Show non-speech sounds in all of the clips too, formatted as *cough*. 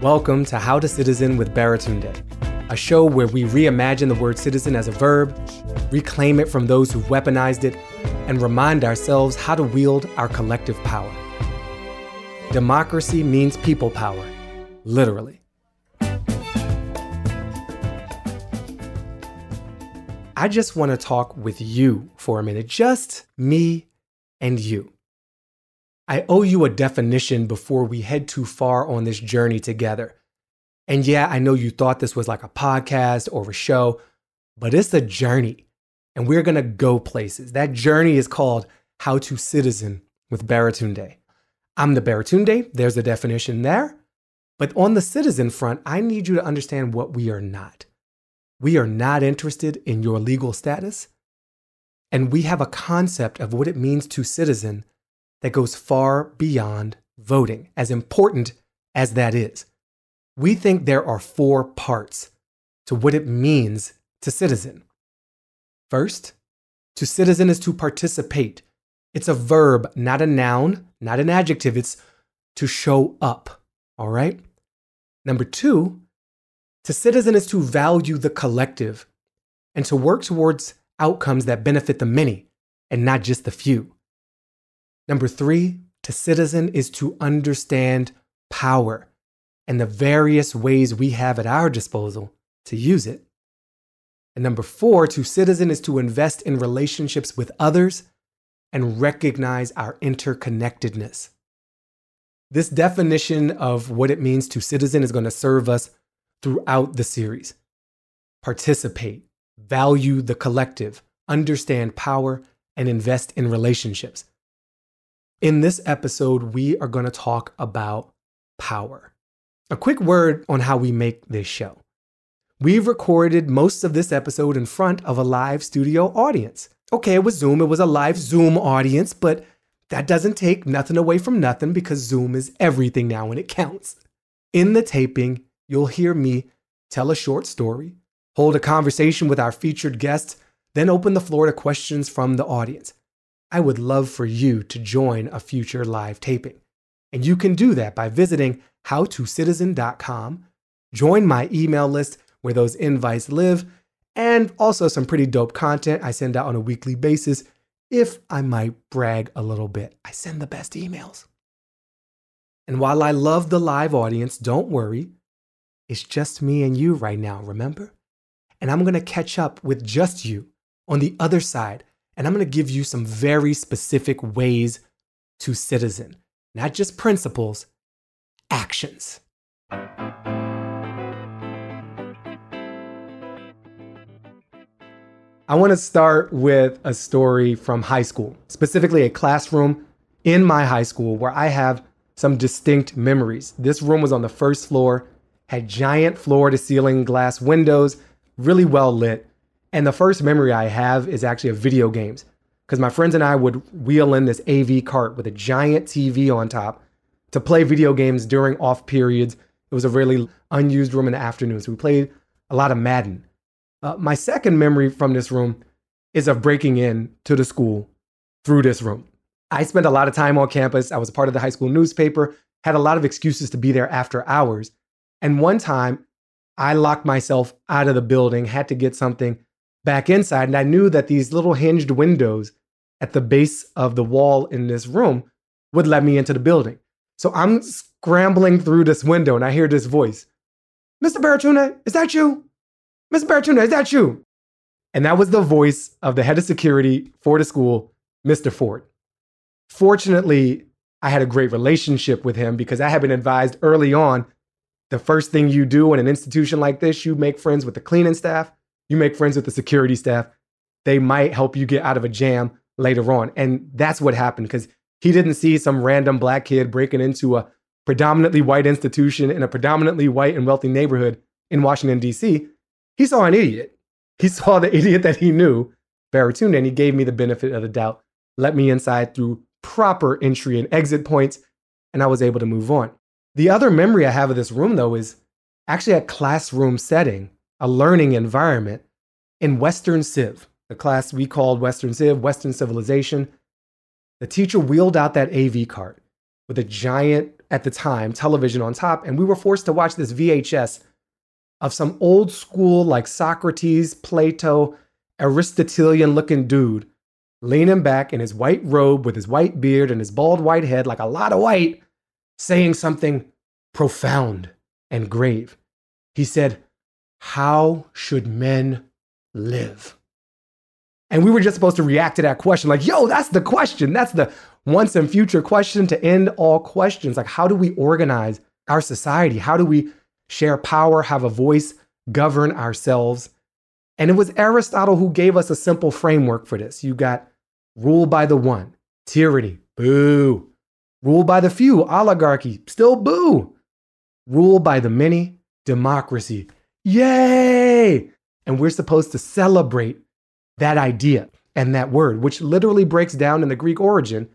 Welcome to How to Citizen with Baratunde, a show where we reimagine the word citizen as a verb, reclaim it from those who've weaponized it, and remind ourselves how to wield our collective power. Democracy means people power, literally. I just want to talk with you for a minute, just me and you. I owe you a definition before we head too far on this journey together. And yeah, I know you thought this was like a podcast or a show, but it's a journey. And we're going to go places. That journey is called How to Citizen with Baratunde. I'm the Baratunde, there's a definition there. But on the citizen front, I need you to understand what we are not. We are not interested in your legal status. And we have a concept of what it means to citizen that goes far beyond voting, as important as that is. We think there are four parts to what it means to citizen. First, to citizen is to participate. It's a verb, not a noun, not an adjective. It's to show up. All right? Number two, to citizen is to value the collective and to work towards outcomes that benefit the many and not just the few. Number three, to citizen is to understand power and the various ways we have at our disposal to use it. And number four, to citizen is to invest in relationships with others and recognize our interconnectedness. This definition of what it means to citizen is going to serve us throughout the series. Participate, value the collective, understand power, and invest in relationships. In this episode, we are going to talk about power. A quick word on how we make this show. We've recorded most of this episode in front of a live studio audience. Okay, it was Zoom, it was a live Zoom audience, but that doesn't take nothing away from nothing because Zoom is everything now and it counts. In the taping, you'll hear me tell a short story, hold a conversation with our featured guests, then open the floor to questions from the audience. I would love for you to join a future live taping. And you can do that by visiting howtocitizen.com, join my email list where those invites live, and also some pretty dope content I send out on a weekly basis. If I might brag a little bit, I send the best emails. And while I love the live audience, don't worry, it's just me and you right now, remember? And I'm gonna catch up with just you on the other side, and I'm gonna give you some very specific ways to citizen, not just principles, actions. I want to start with a story from high school, specifically a classroom in my high school where I have some distinct memories. This room was on the first floor, had giant floor to ceiling glass windows, really well lit. And the first memory I have is actually of video games because my friends and I would wheel in this AV cart with a giant TV on top to play video games during off periods. It was a really unused room in the afternoons. So we played a lot of Madden. Uh, my second memory from this room is of breaking in to the school through this room. I spent a lot of time on campus. I was a part of the high school newspaper, had a lot of excuses to be there after hours. And one time, I locked myself out of the building, had to get something back inside. And I knew that these little hinged windows at the base of the wall in this room would let me into the building. So I'm scrambling through this window and I hear this voice Mr. Baratuna, is that you? Mr. Baratuna, is that you? And that was the voice of the head of security for the school, Mr. Ford. Fortunately, I had a great relationship with him because I had been advised early on the first thing you do in an institution like this, you make friends with the cleaning staff, you make friends with the security staff. They might help you get out of a jam later on. And that's what happened because he didn't see some random black kid breaking into a predominantly white institution in a predominantly white and wealthy neighborhood in Washington, D.C he saw an idiot. He *laughs* saw the idiot that he knew, Baratuna, and he gave me the benefit of the doubt, let me inside through proper entry and exit points, and I was able to move on. The other memory I have of this room, though, is actually a classroom setting, a learning environment in Western Civ, the class we called Western Civ, Western Civilization. The teacher wheeled out that AV cart with a giant, at the time, television on top, and we were forced to watch this VHS of some old school, like Socrates, Plato, Aristotelian looking dude leaning back in his white robe with his white beard and his bald white head, like a lot of white, saying something profound and grave. He said, How should men live? And we were just supposed to react to that question, like, yo, that's the question. That's the once and future question to end all questions. Like, how do we organize our society? How do we share power, have a voice, govern ourselves. And it was Aristotle who gave us a simple framework for this. You got rule by the one, tyranny, boo. Rule by the few, oligarchy, still boo. Rule by the many, democracy, yay. And we're supposed to celebrate that idea and that word, which literally breaks down in the Greek origin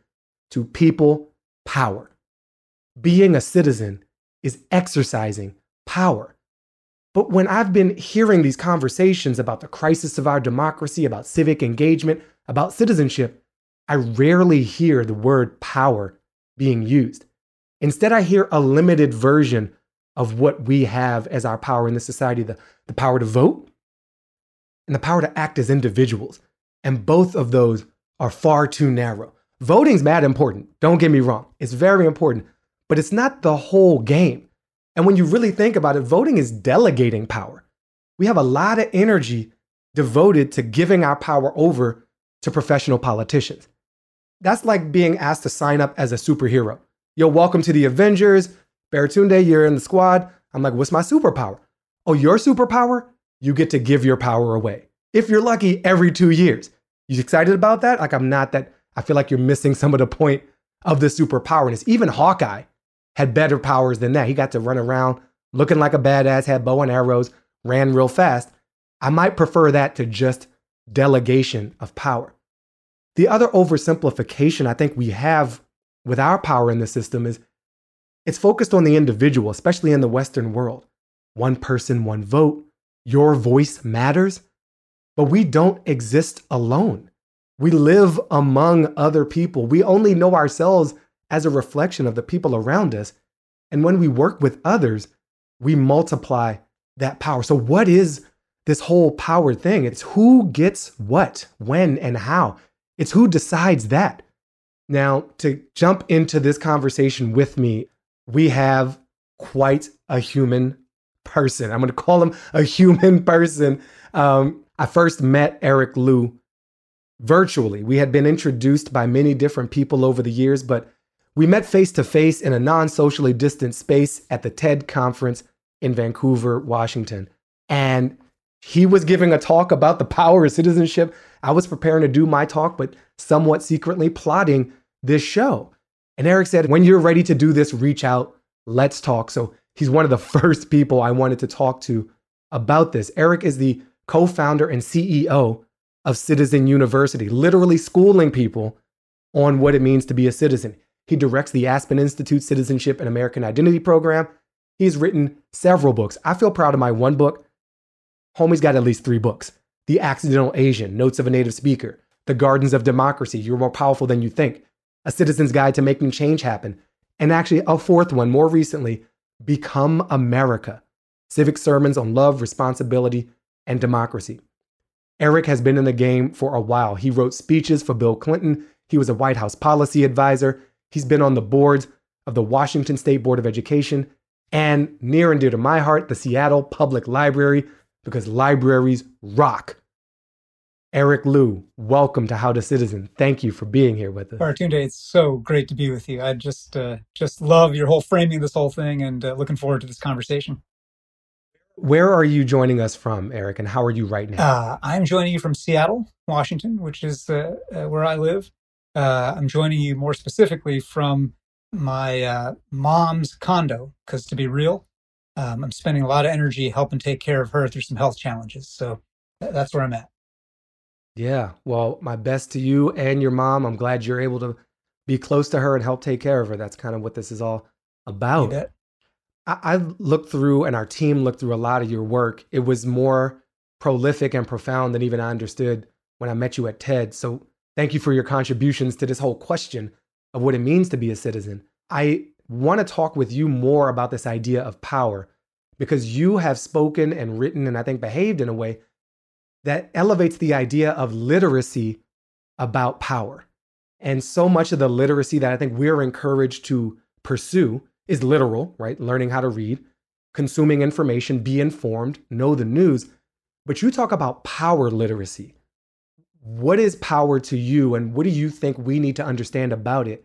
to people power. Being a citizen is exercising power. But when I've been hearing these conversations about the crisis of our democracy, about civic engagement, about citizenship, I rarely hear the word power being used. Instead, I hear a limited version of what we have as our power in this society the, the power to vote and the power to act as individuals. And both of those are far too narrow. Voting's mad important, don't get me wrong. It's very important, but it's not the whole game. And when you really think about it, voting is delegating power. We have a lot of energy devoted to giving our power over to professional politicians. That's like being asked to sign up as a superhero. You're welcome to the Avengers. Baratunde, you're in the squad. I'm like, what's my superpower? Oh, your superpower? You get to give your power away. If you're lucky, every two years. You excited about that? Like, I'm not that. I feel like you're missing some of the point of the superpower. And it's even Hawkeye had better powers than that. He got to run around looking like a badass, had bow and arrows, ran real fast. I might prefer that to just delegation of power. The other oversimplification I think we have with our power in the system is it's focused on the individual, especially in the Western world. One person, one vote. Your voice matters. but we don't exist alone. We live among other people. We only know ourselves as a reflection of the people around us. And when we work with others, we multiply that power. So, what is this whole power thing? It's who gets what, when, and how. It's who decides that. Now, to jump into this conversation with me, we have quite a human person. I'm going to call him a human *laughs* person. Um, I first met Eric Liu virtually. We had been introduced by many different people over the years, but we met face to face in a non socially distant space at the TED conference in Vancouver, Washington. And he was giving a talk about the power of citizenship. I was preparing to do my talk, but somewhat secretly plotting this show. And Eric said, When you're ready to do this, reach out, let's talk. So he's one of the *laughs* first people I wanted to talk to about this. Eric is the co founder and CEO of Citizen University, literally schooling people on what it means to be a citizen. He directs the Aspen Institute Citizenship and American Identity Program. He's written several books. I feel proud of my one book. Homie's got at least three books The Accidental Asian, Notes of a Native Speaker, The Gardens of Democracy, You're More Powerful Than You Think, A Citizen's Guide to Making Change Happen, and actually a fourth one more recently, Become America Civic Sermons on Love, Responsibility, and Democracy. Eric has been in the game for a while. He wrote speeches for Bill Clinton, he was a White House policy advisor, He's been on the boards of the Washington State Board of Education and near and dear to my heart, the Seattle Public Library, because libraries rock. Eric Liu, welcome to How to Citizen. Thank you for being here with us. Baratunde, it's so great to be with you. I just uh, just love your whole framing this whole thing and uh, looking forward to this conversation. Where are you joining us from, Eric, and how are you right now? Uh, I'm joining you from Seattle, Washington, which is uh, uh, where I live. Uh, I'm joining you more specifically from my uh, mom's condo because, to be real, um, I'm spending a lot of energy helping take care of her through some health challenges. So that's where I'm at. Yeah. Well, my best to you and your mom. I'm glad you're able to be close to her and help take care of her. That's kind of what this is all about. I, I looked through, and our team looked through a lot of your work. It was more prolific and profound than even I understood when I met you at TED. So Thank you for your contributions to this whole question of what it means to be a citizen. I want to talk with you more about this idea of power because you have spoken and written and I think behaved in a way that elevates the idea of literacy about power. And so much of the literacy that I think we're encouraged to pursue is literal, right? Learning how to read, consuming information, be informed, know the news. But you talk about power literacy what is power to you and what do you think we need to understand about it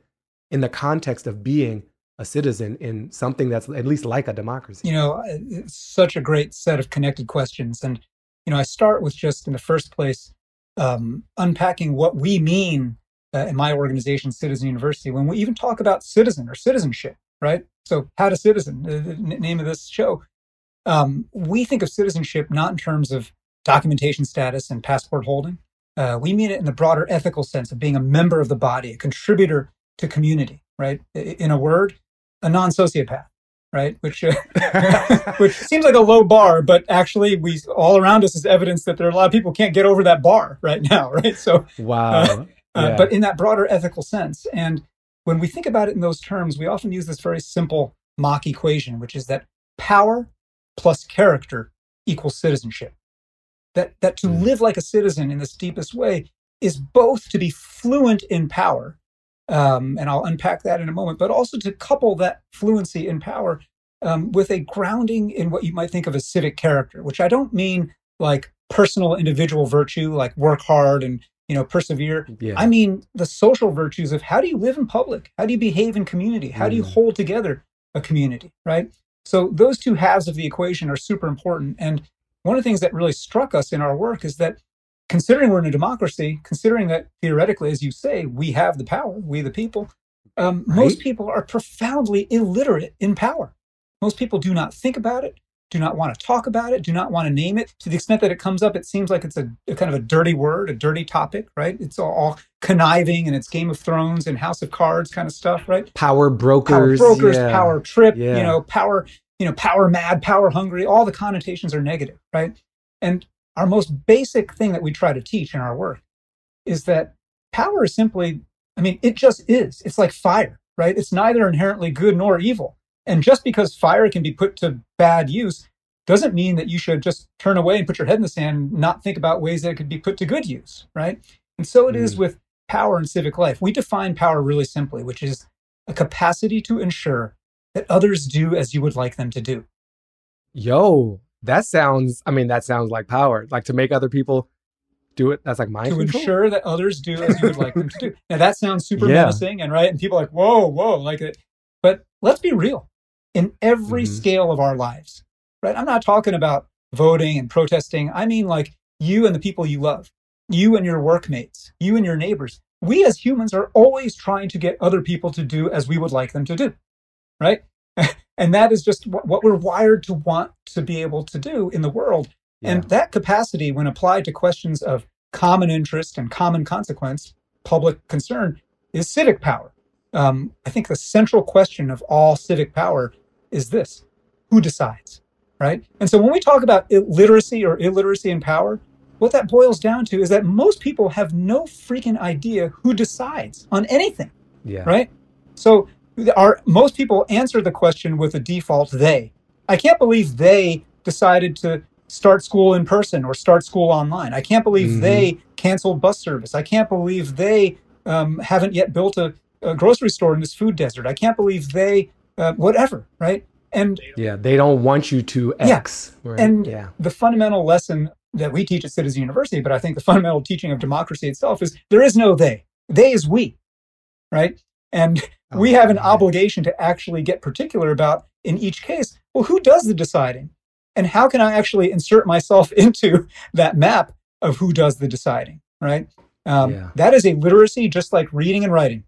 in the context of being a citizen in something that's at least like a democracy you know such a great set of connected questions and you know i start with just in the first place um, unpacking what we mean uh, in my organization citizen university when we even talk about citizen or citizenship right? So how to citizen uh, the name of this show. Um, we think of citizenship not in terms of documentation status and passport holding. Uh, we mean it in the broader ethical sense of being a member of the body, a contributor to community, right? In a word, a non sociopath, right? Which uh, *laughs* *laughs* which seems like a low bar, but actually, we all around us is evidence that there are a lot of people can't get over that bar right now, *laughs* right? So wow, uh, uh but in that broader ethical sense, and when we think about it in those terms, we often use this very simple math equation, which is that power plus character equals citizenship that that to mm. live like a citizen in this deepest way is both to be fluent in power um, and i'll unpack that in a moment but also to couple that fluency in power um, with a grounding in what you might think of as civic character which i don't mean like personal individual virtue like work hard and you know persevere yeah. i mean the social virtues of how do you live in public how do you behave in community how mm. do you mm. hold together a community right so those two halves of the equation are super important and one of the things that really struck us in our work is that considering we're in a democracy, considering that theoretically, as you say, we have the power, we the people, um, right. most people are profoundly illiterate in power. Most people do not think about it, do not want to talk about it, do not want to name it. To the extent that it comes up, it seems like it's a, a kind of a dirty word, a dirty topic, right? It's all, all, conniving and it's Game of Thrones and House of Cards kind of stuff, right? Power brokers, power brokers, yeah. power trip, yeah. you know, power you know, power mad, power hungry, all the connotations are negative, right? And our most basic thing that we try to teach in our work is that power is simply, I mean, it just is. It's like fire, right? It's neither inherently good nor evil. And just because fire can be put to bad use doesn't mean that you should just turn away and put your head in the sand and not think about ways that it could be put to good use, right? And so it mm. is with power in civic life. We define power really simply, which is a capacity to ensure that others do as you would like them to do. Yo, that sounds, I mean, that sounds like power, like to make other people do it. That's like mind control. to control? ensure that others do as you would like them to do. Now that sounds super yeah. menacing and right. And people are like, whoa, whoa, like it. But let's be real in every mm-hmm. scale of our lives, right? I'm not talking about voting and protesting. I mean, like you and the people you love, you and your workmates, you and your neighbors. We as humans are always trying to get other people to do as we would like them to do, right? *laughs* and that is just what we're wired to want to be able to do in the world. Yeah. And that capacity, when applied to questions of common interest and common consequence, public concern, is civic power. Um, I think the central question of all civic power is this who decides, right? And so when we talk about literacy or illiteracy in power, what that boils down to is that most people have no freaking idea who decides on anything, yeah. right? So our most people answer the question with a default they. I can't believe they decided to start school in person or start school online. I can't believe mm-hmm. they canceled bus service. I can't believe they um, haven't yet built a, a, grocery store in this food desert. I can't believe they uh, whatever, right? And yeah, they don't want you to X. Yeah. Right? And yeah. the fundamental lesson that we teach at Citizen University, but I think the fundamental teaching of democracy itself is there is no they. They is we, right? And oh, we have an man. obligation to actually get particular about in each case, well, who does the deciding? And how can I actually insert myself *laughs* into that map of who does the deciding, right? Um, yeah. That is a literacy just like reading and writing.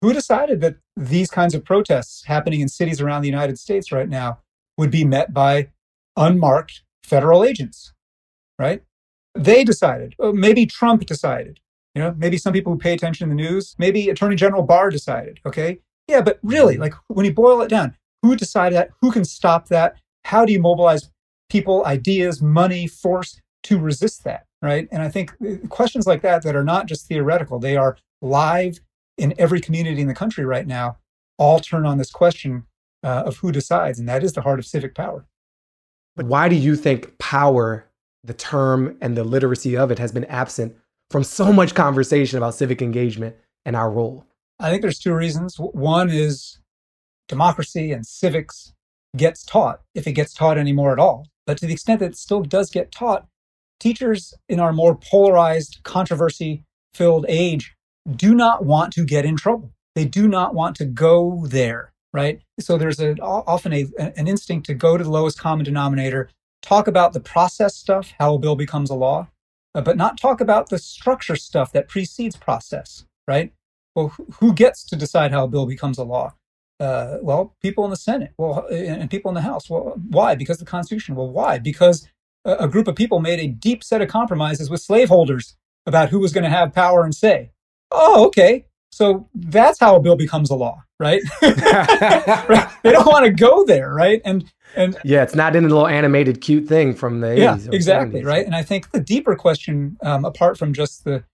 Who decided that these kinds of protests happening in cities around the United States right now would be met by unmarked federal agents, right? They decided. maybe Trump decided. You know, maybe some people who pay attention to the news, maybe Attorney General Barr decided. Okay. Yeah, but really, like when you boil it down, who decided that? Who can stop that? How do you mobilize people, ideas, money, force to resist that? Right. And I think uh, questions like that that are not just theoretical, they are live in every community in the country right now, all turn on this question uh, of who decides. And that is the heart of civic power. But why do you think power, the term and the literacy of it, has been absent from so much conversation about civic engagement and our role? I think there's two reasons. One is democracy and civics gets taught, if it gets taught anymore at all. But to the extent that it still does get taught, teachers in our more polarized, controversy filled age do not want to get in trouble. They do not want to go there, right? So there's a, often a, an instinct to go to the lowest common denominator, talk about the process stuff, how a bill becomes a law, but not talk about the structure stuff that precedes process, right? Well, who gets to decide how a bill becomes a law? Uh, well, people in the Senate, well, and people in the House. Well, why? Because the Constitution. Well, why? Because a group of people made a deep set of compromises with slaveholders about who was going to have power and say. Oh, okay. So that's how a bill becomes a law, right? right? *laughs* *laughs* They don't want to go there, right? And and yeah, it's not in a little animated, cute thing from the yeah, exactly, 70s. right? And I think the deeper question, um, apart from just the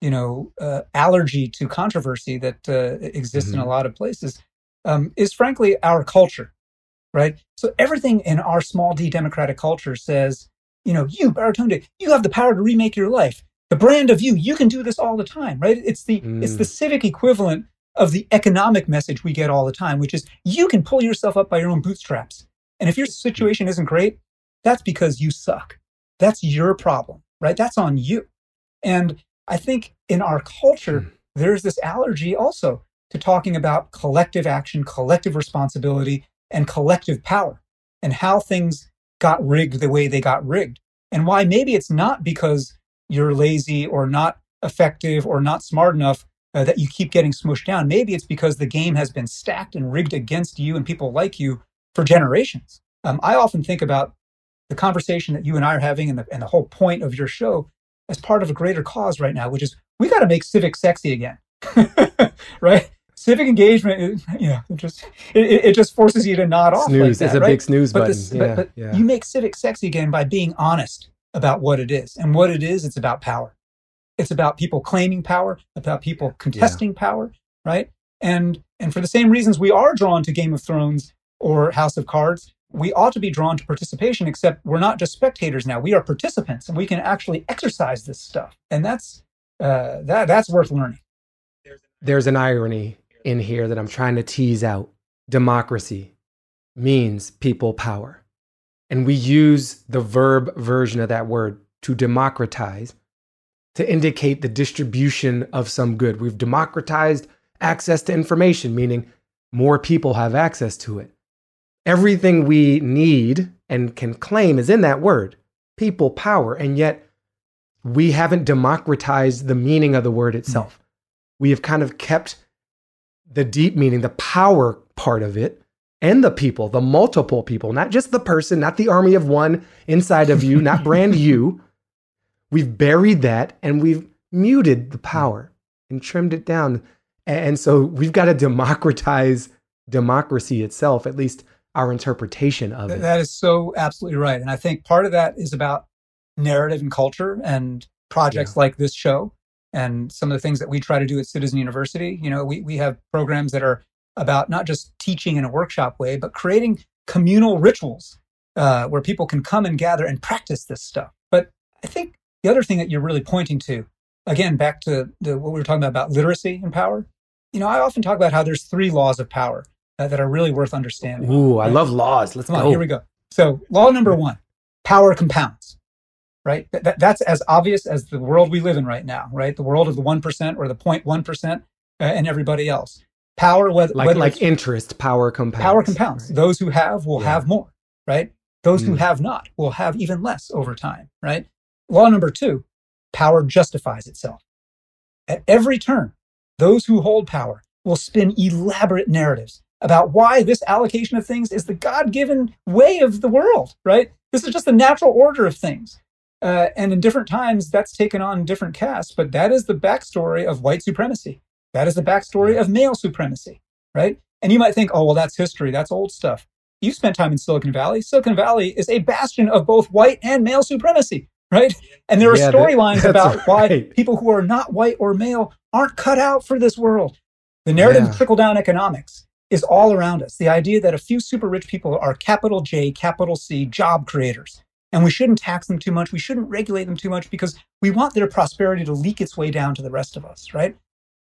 you know uh, allergy to controversy that uh, exists mm-hmm. in a lot of places, um, is frankly our culture, right? So everything in our small d democratic culture says, you know, you Baratunde, you have the power to remake your life the brand of you you can do this all the time right it's the mm. it's the mm. civic equivalent of the economic message we get all the time which is you can pull yourself up by your own bootstraps and if your situation isn't great that's because you suck that's your problem right that's on you and i think in our culture mm. there's this allergy also to talking about collective action collective responsibility and collective power and how things got rigged the way they got rigged and why maybe it's not because you're lazy or not effective or not smart enough uh, that you keep getting smushed down. Maybe it's because the game has been stacked and rigged against you and people like you for generations. Um, I often think about the conversation that you and I are having and the, and the whole point of your show as part of a greater cause right now, which is we got to make civic sexy again, *laughs* right? Civic engagement, you know, it just it, it, just forces you to nod off. Snooze. Like that, it's a right? big snooze but button. This, yeah, but, but yeah. you make civic sexy again by being honest about what it is. And what it is, it's about power. It's about people claiming power, about people contesting yeah. power, right? And and for the same reasons we are drawn to Game of Thrones or House of Cards, we ought to be drawn to participation, except we're not just spectators now. We are participants and we can actually exercise this stuff. And that's uh, that that's worth learning. There's an irony in here that I'm trying to tease out. Democracy means people power. And we use the verb version of that word to democratize to indicate the distribution of some good. We've democratized access to information, meaning more people have access to it. Everything we need and can claim is in that word people power. And yet, we haven't democratized the meaning of the word itself. Mm. We have kind of kept the deep meaning, the power part of it, and the people, the multiple people, not just the person, not the army of one inside of you, *laughs* not brand you. We've buried that and we've muted the power and trimmed it down. And so we've got to democratize democracy itself, at least our interpretation of it. That is so absolutely right. And I think part of that is about narrative and culture and projects yeah. like this show and some of the things that we try to do at Citizen University. You know, we, we have programs that are about not just teaching in a workshop way, but creating communal rituals uh, where people can come and gather and practice this stuff. But I think the other thing that you're really pointing to, again, back to the, what we were talking about, about literacy and power. You know, I often talk about how there's three laws of power uh, that are really worth understanding. Ooh, right? I love laws. Let's Come go. On, here we go. So, law number one power compounds right? That, that's as obvious as the world we live in right now, right? The world of the 1% or the 0.1% uh, and everybody else. Power, whether like, whether like interest, power compounds. Power compounds. Right. Those who have will yeah. have more, right? Those mm. who have not will have even less over time, right? Law number two, power justifies itself. At every turn, those who hold power will spin elaborate narratives about why this allocation of things is the God given way of the world, right? This is just the natural order of things. Uh, and in different times, that's taken on different casts, but that is the backstory of white supremacy. That is the backstory of male supremacy, right? And you might think, oh, well, that's history. That's old stuff. You spent time in Silicon Valley. Silicon Valley is a bastion of both white and male supremacy, right? And there are yeah, storylines that, about right. why people who are not white or male aren't cut out for this world. The narrative yeah. of trickle down economics is all around us. The idea that a few super rich people are capital J, capital C job creators and we shouldn't tax them too much. We shouldn't regulate them too much because we want their prosperity to leak its way down to the rest of us, right?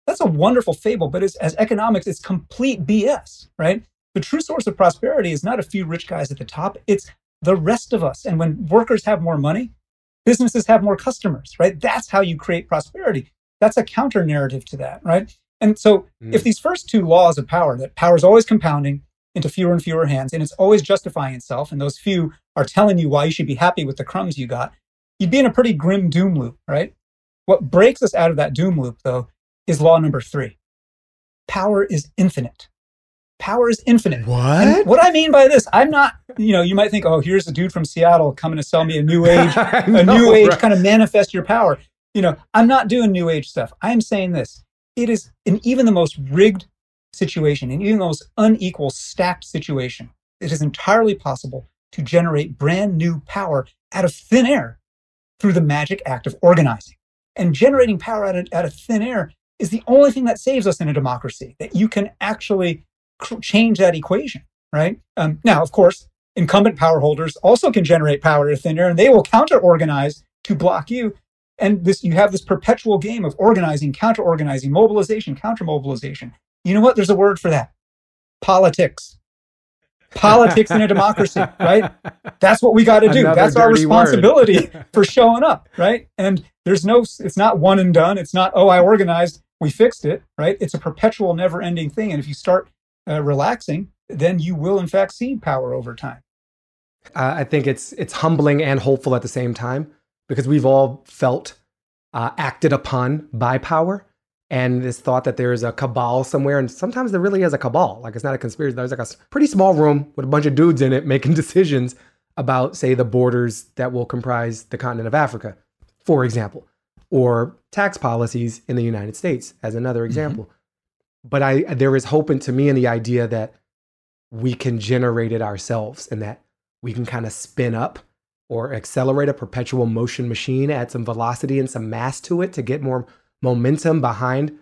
That's a wonderful fable, but as economics, it's complete BS, right? The true source of prosperity is not a few rich guys at the top, it's the rest of us. And when workers have more money, businesses have more customers, right? That's how you create prosperity. That's a counter narrative to that, right? And so, mm. if these first two laws of power, that power is always compounding, into fewer and fewer hands, and it's always justifying itself. And those few are telling you why you should be happy with the crumbs you got. You'd be in a pretty grim doom loop, right? What breaks us out of that doom loop, though, is law number three power is infinite. Power is infinite. What? And what I mean by this, I'm not, you know, you might think, oh, here's a dude from Seattle coming to sell me a new *laughs* age, a new age right. kind of manifest your power. You know, I'm not doing new age stuff. I am saying this. It is in even the most rigged situation, and even the most unequal, stacked situation, it is entirely possible to generate brand new power out of thin air through the magic act of organizing. And generating power out of, out of thin air is the only thing that saves us in a democracy, that you can actually cr- change that equation, right? Um, now, of course, incumbent power holders also can generate power to thin air, and they will counter organize to block you. And this, you have this perpetual game of organizing, counter organizing, mobilization, counter mobilization. You know what? There's a word for that politics. Politics in a democracy, *laughs* right? That's what we got to do. Another That's our responsibility *laughs* for showing up, right? And there's no, it's not one and done. It's not, oh, I organized, we fixed it, right? It's a perpetual, never ending thing. And if you start uh, relaxing, then you will, in fact, see power over time. Uh, I think it's it's humbling and hopeful at the same time because we've all felt uh, acted upon by power, and this thought that there is a cabal somewhere. And sometimes there really is a cabal. Like it's not a conspiracy. There's like a pretty small room with a bunch of dudes in it making *laughs* decisions about, say, the borders that will comprise the continent of Africa, for example, or tax policies in the United States, as another mm-hmm. example. Mm-hmm. But I, there is hope in, to me in the idea that we can generate it ourselves and that we can kind of spin up or accelerate a perpetual motion machine, add some velocity and some mass to it to get more momentum behind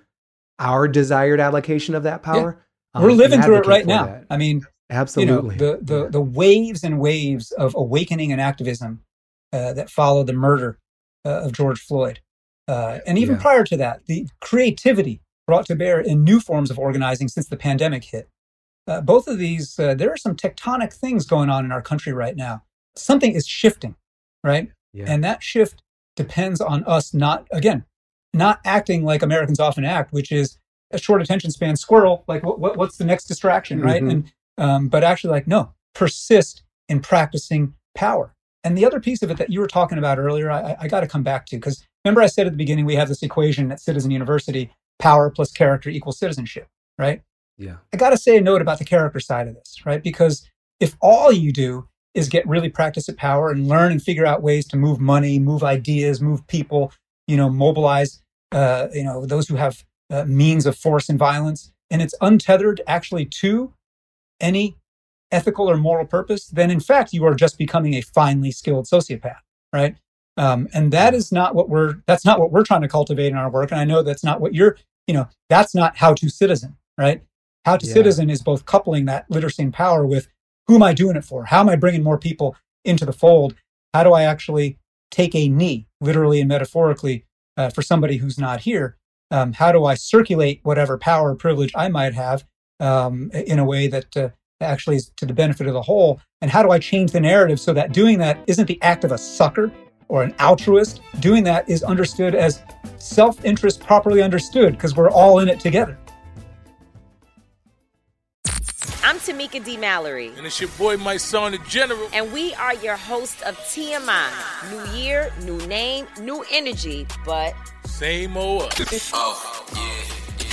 our desired allocation of that power. Yeah. We're um, living through it right now. That. I mean, absolutely. You know, the, the, yeah. the waves and waves of awakening and activism uh, that followed the murder uh, of George Floyd. Uh, and even yeah. prior to that, the creativity brought to bear in new forms of organizing since the pandemic hit. Uh, both of these, uh, there are some tectonic things going on in our country right now. Something is shifting, right? Yeah. And that shift depends on us not, again, not acting like Americans often act, which is a short attention span squirrel. Like, what, what what's the next distraction, right? Mm-hmm. And um, but actually, like, no, persist in practicing power. And the other piece of it that you were talking about earlier, I, I got to come back to because remember I said at the beginning we have this equation at Citizen University: power plus character equals citizenship, right? Yeah. I got to say a note about the character side of this, right? Because if all you do is get really practice at power and learn and figure out ways to move money, move ideas, move people, you know, mobilize uh, you know, those who have uh, means of force and violence, and it's untethered actually to any ethical or moral purpose, then in fact you are just becoming a finely skilled sociopath, right? Um, and that is not what we're that's not what we're trying to cultivate in our work. And I know that's not what you're, you know, that's not how to citizen, right? How to yeah. citizen is both coupling that literacy and power with who am I doing it for? How am I bringing more people into the fold? How do I actually take a knee, literally and metaphorically, uh, for somebody who's not here. Um, how do I circulate whatever power or privilege I might have um, in a way that uh, actually is to the benefit of the whole? And how do I change the narrative so that doing that isn't the act of a sucker or an altruist? Doing that is understood as self interest properly understood because we're all in it together. I'm Tamika D. Mallory. And it's your boy, my son, the General. And we are your host of TMI. New year, new name, new energy, but same old. oh, yeah.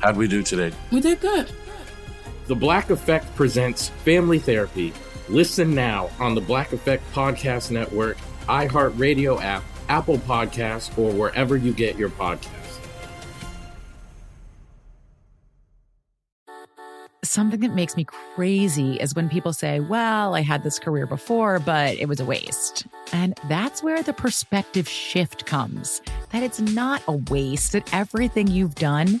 how'd we do today? We did good. The Black Effect presents Family Therapy. Listen now on the Black Effect Podcast Network, iHeartRadio app, Apple Podcasts, or wherever you get your podcasts. Something that makes me crazy is when people say, Well, I had this career before, but it was a waste. And that's where the perspective shift comes that it's not a waste, that everything you've done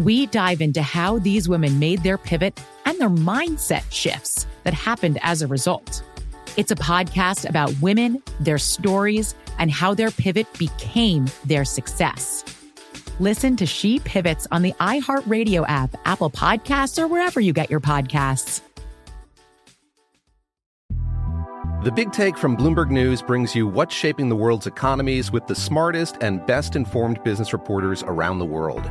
We dive into how these women made their pivot and their mindset shifts that happened as a result. It's a podcast about women, their stories, and how their pivot became their success. Listen to She Pivots on the iHeartRadio app, Apple Podcasts, or wherever you get your podcasts. The Big Take from Bloomberg News brings you what's shaping the world's economies with the smartest and best informed business reporters around the world.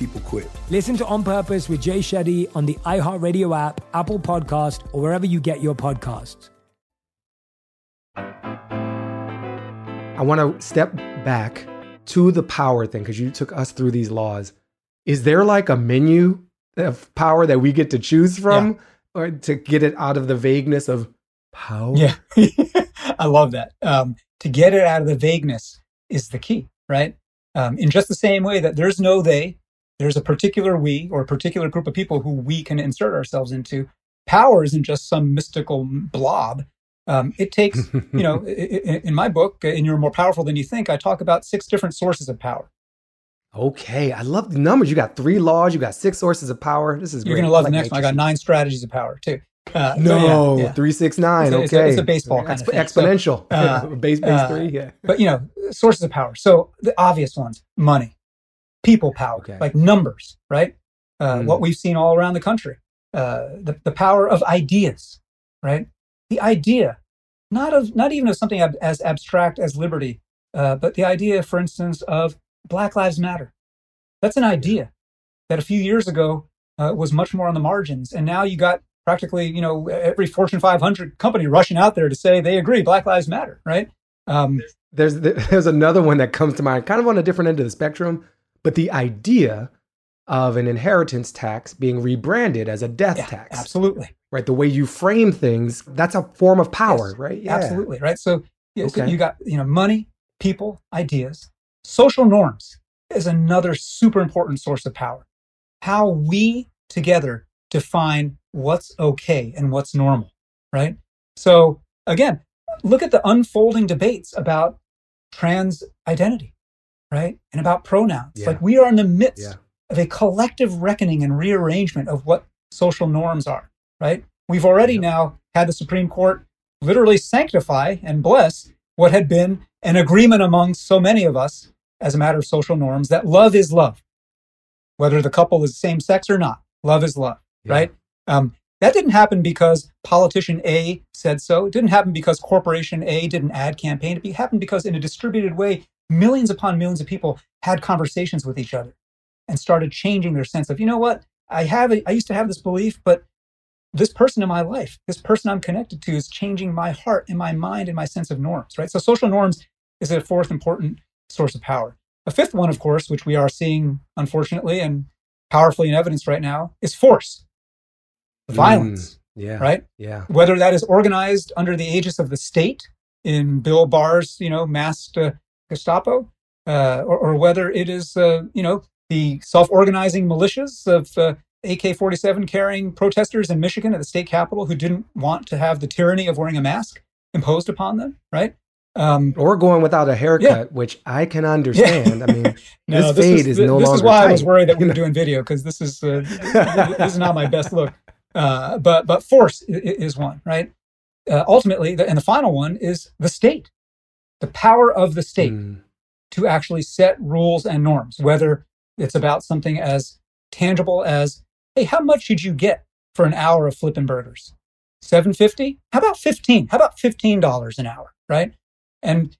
people quit. Listen to On Purpose with Jay Shetty on the iHeartRadio app, Apple Podcast, or wherever you get your podcasts. I want to step back to the power thing because you took us through these laws. Is there like a menu of power that we get to choose from yeah. or to get it out of the vagueness of power? Yeah. *laughs* I love that. Um, to get it out of the vagueness is the key, right? Um, in just the same way that there's no they, there's a particular we or a particular group of people who we can insert ourselves into. Power isn't just some mystical blob. Um, it takes, *laughs* you know, in, in my book, and You're More Powerful Than You Think, I talk about six different sources of power. Okay, I love the numbers. You got three laws, you got six sources of power. This is You're great. to love like the next one. I got nine strategies of power, too. Uh, no, yeah, yeah. three six nine. It's okay, a, it's a baseball kind of thing. exponential. So, uh, *laughs* base base uh, three. Yeah, but you know, sources of power. So the obvious ones: money, people power, okay. like numbers, right? Uh, Mm. What we've seen all around the country, uh, the the power of ideas, right? The idea, not of not even of something ab- as abstract as liberty, uh, but the idea, for instance, of Black Lives Matter. That's an idea that a few years ago uh, was much more on the margins, and now you got practically, you know, every Fortune 500 company rushing out there to say they agree Black Lives Matter, right? Um, there's there's another one that comes to mind, kind of on a different end of the spectrum, but the idea of an inheritance tax being rebranded as a death yeah, tax. Absolutely. Right. The way you frame things, that's a form of power, Yes, right? Yeah. Absolutely, right? So, yeah, so you got, you know, money, people, ideas. Social norms is another super important source of power. How we together define what's okay and what's normal, right? So again, look at the unfolding debates about trans identity, right? And about pronouns. Yeah. Like we are in the midst Yeah. of a collective reckoning and rearrangement of what social norms are, right? We've already now had the Supreme Court literally sanctify and bless what had been an agreement among so many of us as a matter of social norms that love is love, whether the couple is same sex or not. Love is love, right? Um, that didn't happen because politician A said so. It didn't happen because corporation A did an ad campaign. It happened because, in a distributed way, millions upon millions of people had conversations with each other and started changing their sense of, you know what, I have, a, I used to have this belief, but this person in my life, this person I'm connected to, is changing my heart and my mind and my sense of norms, right? So social norms is a fourth important source of power. A fifth one, of course, which we are seeing, unfortunately, and powerfully in evidence right now, is force, violence, Mm, yeah. right? Yeah. Whether that is organized under the aegis of the state in Bill Barr's, you know, masked uh, Gestapo, uh, or, or whether it is, uh, you know, the self-organizing militias of uh, AK-47 carrying protesters in Michigan at the state capitol who didn't want to have the tyranny of wearing a mask imposed upon them, right? Um, Or going without a haircut, which I can understand. I mean, *laughs* no, this this fade is, is no this longer is why I was worried that we were *laughs* doing video because this is uh, this is not my best look. Uh, but but force is one, right? Uh, ultimately, the, and the final one is the state, the power of the state mm. to actually set rules and norms. Whether it's about something as tangible as, hey, how much should you get for an hour of flipping burgers? Seven fifty? How about fifteen? How about fifteen dollars an hour? Right? And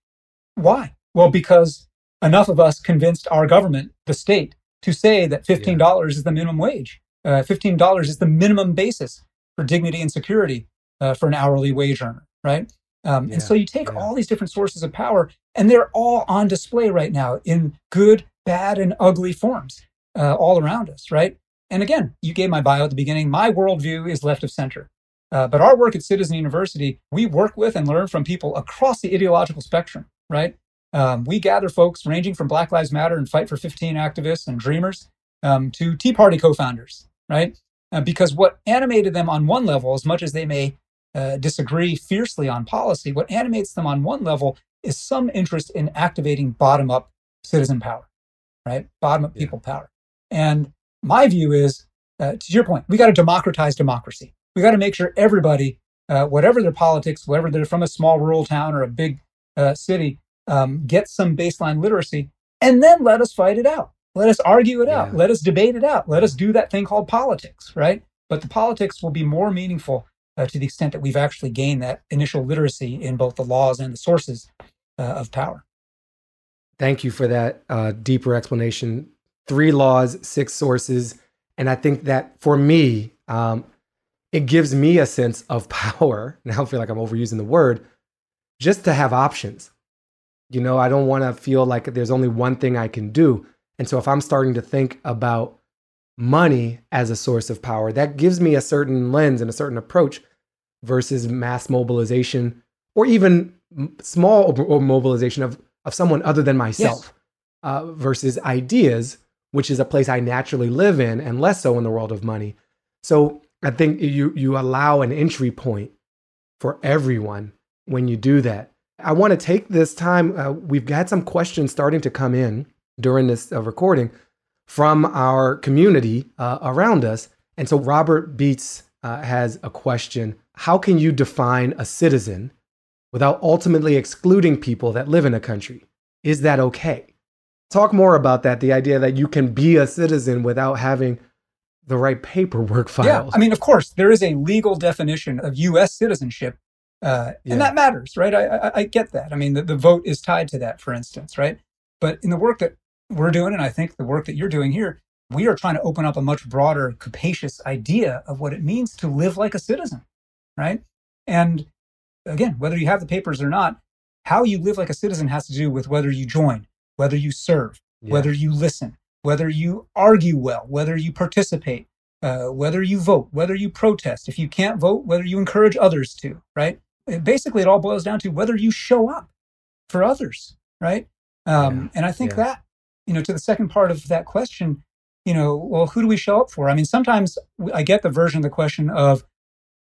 why? Well, because enough of us convinced our government, the state, to say that $15 yeah. is the minimum wage. Uh, $15 is the minimum basis for dignity and security uh, for an hourly wage earner, right? Um, yeah. And so you take yeah. all these different sources of power, and they're all on display right now in good, bad, and ugly forms uh, all around us, right? And again, you gave my bio at the beginning. My worldview is left of center. Uh, but our work at Citizen University, we work with and learn from people across the ideological spectrum, right? Um, we gather folks ranging from Black Lives Matter and Fight for 15 activists and dreamers um, to Tea Party co founders, right? Uh, because what animated them on one level, as much as they may uh, disagree fiercely on policy, what animates them on one level is some interest in activating bottom up citizen power, right? Bottom up people yeah. power. And my view is, uh, to your point, we got to democratize democracy. We got to make sure everybody, uh, whatever their politics, whether they're from a small rural town or a big uh, city, um, get some baseline literacy, and then let us fight it out. Let us argue it yeah. out. Let us debate it out. Let us do that thing called politics, right? But the politics will be more meaningful uh, to the extent that we've actually gained that initial literacy in both the laws and the sources uh, of power. Thank you for that uh, deeper explanation. Three laws, six sources. And I think that for me, um, it gives me a sense of *laughs* power. Now I feel like I'm overusing the word, just to have options. You know, I don't want to feel like there's only one thing I can do. And so if I'm starting to think about money as a source of power, that gives me a certain lens and a certain approach versus mass mobilization or even small mobilization of, of someone other than myself yes. uh, versus ideas, which is a place I naturally live in and less so in the world of money. So I think you, you allow an entry point for everyone when you do that. I want to take this time. Uh, we've got some questions starting to come in during this uh, recording from our community uh, around us. And so Robert Beats uh, has a question How can you define a citizen without ultimately excluding people that live in a country? Is that okay? Talk more about that the idea that you can be a citizen without having the right paperwork files. Yeah, I mean, of course, there is a legal definition of U.S. citizenship uh, yeah. And that matters, right? I, I, I, get that. I mean, the, the vote is tied to that, for instance, right? But in the work that we're doing, and I think the work that you're doing here, we are trying to open up a much broader, capacious idea of what it means to live like a citizen, right? And again, whether you have the papers or not, how you live like a citizen has to do with whether you join, whether you serve, yeah. whether you listen, whether you argue well, whether you participate, uh, whether you vote, whether you protest. If you can't vote, whether you encourage others to, right? basically it all boils down to whether you show up for others, right? Um, yeah. And I think yeah. that, you know, to the second part of that question, you know, well, who do we show up for? I mean, sometimes I get the version of the question of,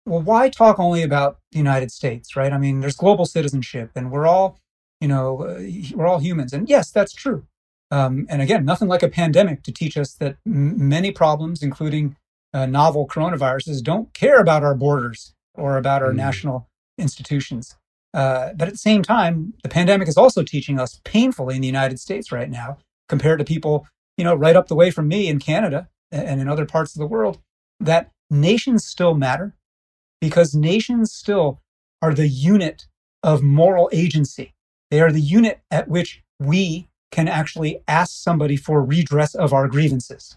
well, why talk only about the United States, right? I mean, there's global citizenship, and we're all, you know, uh, we're all humans, and yes, that's true. Um, and again, nothing like a pandemic to teach us that m- many problems, including uh, novel coronaviruses, don't care about our borders or about our mm. national institutions. Uh, but at the same time, the pandemic is also teaching us painfully in the United States right now, compared to people, you know, right up the way from me in Canada and in other parts of the world, that nations still matter because nations still are the unit of moral agency. They are the unit at which we can actually ask somebody for redress of our grievances,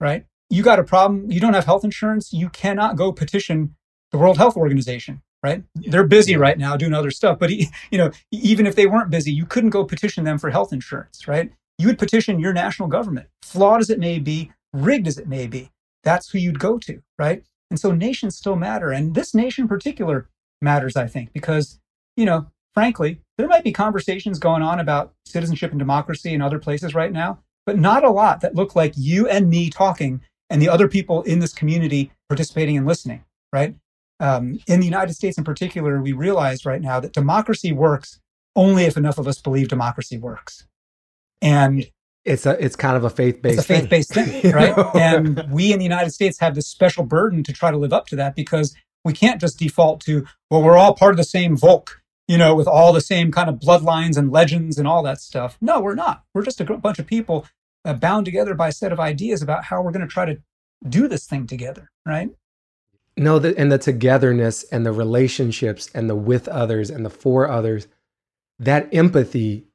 right? You got a problem, you don't have health insurance, you cannot go petition the World Health Organization right? Yeah. They're busy right now doing other stuff, but *laughs* you know, even if they weren't busy, you couldn't go petition them for health insurance, right? You would petition your national government, flawed as it may be, rigged as it may be. That's who you'd go to, right? And so nations still matter, and this nation in particular matters, I think, because you know, frankly, there might be conversations going on about citizenship and democracy in other places right now, but not a lot that look like you and me talking and the other people in this community participating and listening, right? um, in the United States in particular, we realize right now that democracy works only if enough of us believe democracy works. And it's a it's kind of a faith based it's a faith based thing, thing *laughs* right? and we in the United States have this special burden to try to live up to that because we can't just default to well we're all part of the same Volk, you know, with all the same kind of bloodlines and legends and all that stuff. No, we're not. We're just a bunch of people uh, bound together by a set of ideas about how we're going to try to do this thing together, right? No, the, and the togetherness and the relationships and the with others and the for others, that empathy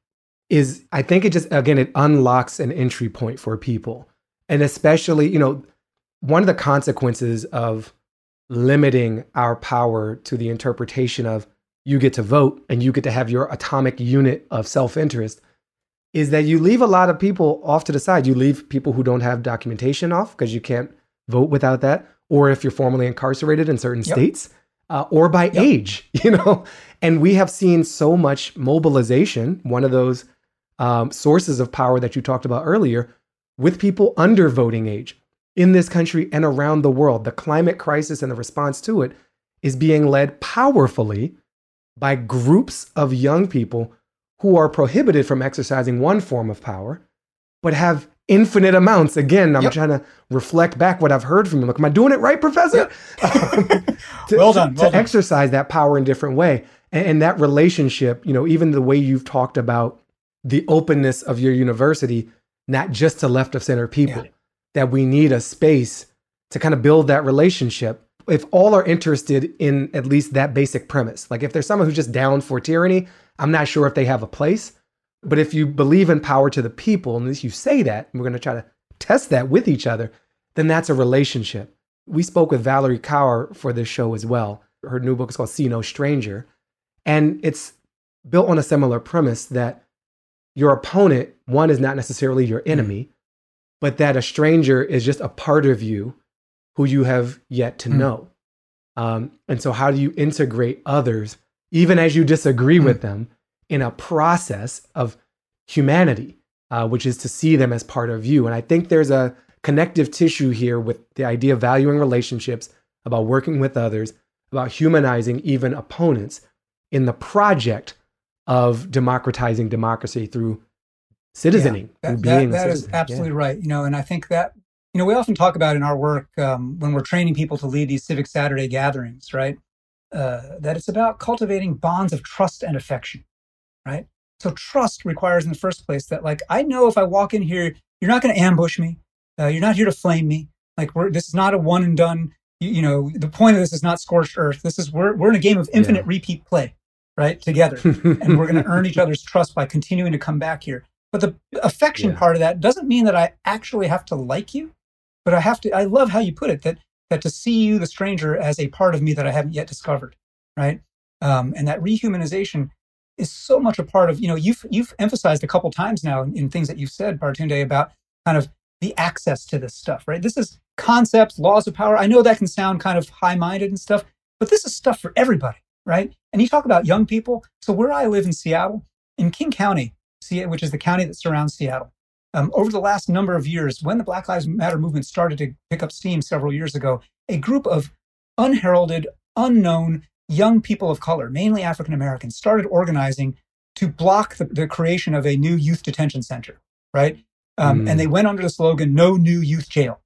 is, I think it just, again, it unlocks an entry point for people. And especially, you know, one of the consequences of limiting our power to the interpretation of you get to vote and you get to have your atomic unit of self interest is that you leave a lot of people off to the side. You leave people who don't have documentation off because you can't vote without that or if you're formally incarcerated in certain yep. states, uh, or by yep. age, *laughs* you know. And we have seen so much mobilization, one of those um, sources of power that you talked about earlier, with people under voting age in this country and around the world. The climate crisis and the response to it is being led powerfully by groups of young people who are prohibited from exercising one form of power, but have infinite amounts. Again, I'm yep. trying to reflect back what I've heard from him. Like, am I doing it right, Professor? Yep. *laughs* *laughs* to, well done. Well to done. exercise that power in different way, and, and that relationship. You know, even the way you've talked about the openness of your university, not just to left of center people. Yeah. That we need a space to kind of build that relationship. If all are interested in at least that basic premise, like if there's someone who's just down for tyranny, I'm not sure if they have a place. But if you believe in power to the people, and if you say that, and we're going to try to test that with each other, then that's a relationship. We spoke with Valerie Kaur for this show as well. Her new book is called See No Stranger. And it's built on a similar premise that your opponent, one, is not necessarily your mm-hmm. enemy, mm. but that a stranger is just a part of you who you have yet to mm. know. Um, and so, how do you integrate others, even as you disagree mm. with them, in a process of humanity, uh, which is to see them as part of you. And I think there's a connective tissue here with the idea of valuing relationships, about working with others, about humanizing even opponents in the project of democratizing democracy through citizening, yeah, that, through that, that is absolutely yeah. right. You know, and I think that you know we often talk about in our work um, when we're training people to lead these civic Saturday gatherings, right? Uh, that it's about cultivating bonds of trust and affection right? So trust requires in the first place that like I know if I walk in here, you're not going to ambush me. Uh, you're not here to flame me. Like we're this is not a one and done. You, you, know, the point of this is not scorched earth. This is we're we're in a game of infinite yeah. repeat play, right? Together, and we're going *laughs* to earn each other's trust by continuing to come back here. But the affection yeah. part of that doesn't mean that I actually have to like you, but I have to. I love how you put it that that to see you, the stranger, as a part of me that I haven't yet discovered, right? Um, and that rehumanization is so much a part of, you know, you've, you've emphasized a couple times now in, in things that you've said, Baratunde, about kind of the access to this stuff, right? This is concepts, laws of power. I know that can sound kind of high minded and stuff, but this is stuff for everybody, right? And you talk about young people. So where I live in Seattle, in King County, which is the county that surrounds Seattle, um, over the last number of years, when the Black Lives Matter movement started to pick up steam several years ago, a group of unheralded, unknown young people of color, mainly African Americans, started organizing to block the, the, creation of a new youth detention center, right? Um, mm. And they went under the slogan, No New Youth Jail.